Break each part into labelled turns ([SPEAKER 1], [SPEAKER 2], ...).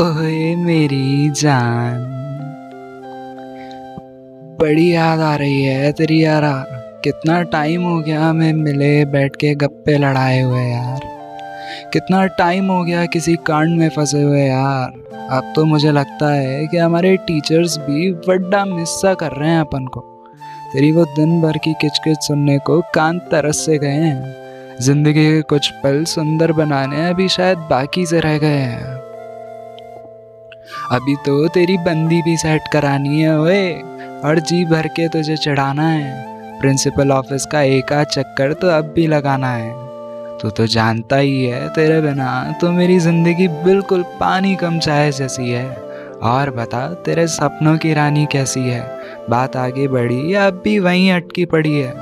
[SPEAKER 1] ओए मेरी जान। बड़ी याद आ रही है तेरी यारा। कितना टाइम हो गया हमें मिले बैठ के गप्पे लड़ाए हुए यार। कितना टाइम हो गया किसी कांड में फंसे हुए यार। अब तो मुझे लगता है कि हमारे टीचर्स भी बड़ा मिस्सा कर रहे हैं अपन को। तेरी वो दिन भर की किचकिच सुनने को कान तरस से गए हैं। ज़िंदगी के कुछ पल सुंदर बनाने अभी शायद बाकी से रह गए हैं। अभी तो तेरी बंदी भी सेट करानी है, ओए। और जी भर के तुझे चढ़ाना है। प्रिंसिपल ऑफ़िस का एक आध चक्कर तो अब भी लगाना है। तू तो जानता ही है तेरे बिना तो मेरी ज़िंदगी बिल्कुल पानी कम चाय जैसी है। और बता, तेरे सपनों की रानी कैसी है? बात आगे बढ़ी या अब भी वहीं अटकी पड़ी है।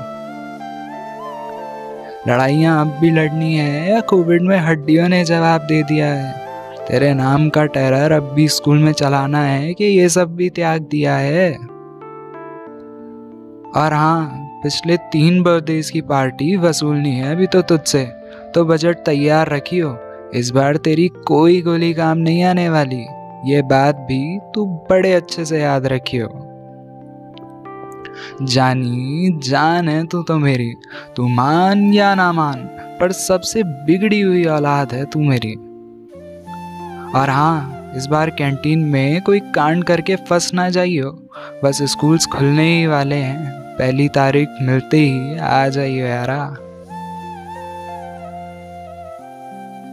[SPEAKER 1] लड़ाइयाँ अब भी लड़नी है, या कोविड में हड्डियों ने जवाब दे दिया है। तेरे नाम का टेरर अब भी स्कूल में चलाना है कि ये सब भी त्याग दिया है? और हाँ पिछले तीन बर्थडे की पार्टी वसूलनी है अभी तो तुझसे। तो बजट तैयार रखियो। इस बार तेरी कोई गोली काम नहीं आने वाली। ये बात भी तू बड़े अच्छे से याद रखियो। जानी, जान है तू तो मेरी। तू मान या ना मान, पर सबसे बिगड़ी हुई औलाद है तू मेरी। और हाँ इस बार कैंटीन में कोई कांड करके फंस ना जाइयो। बस स्कूल्स खुलने ही वाले हैं। पहली तारीख मिलते ही आ जाइयो यारा।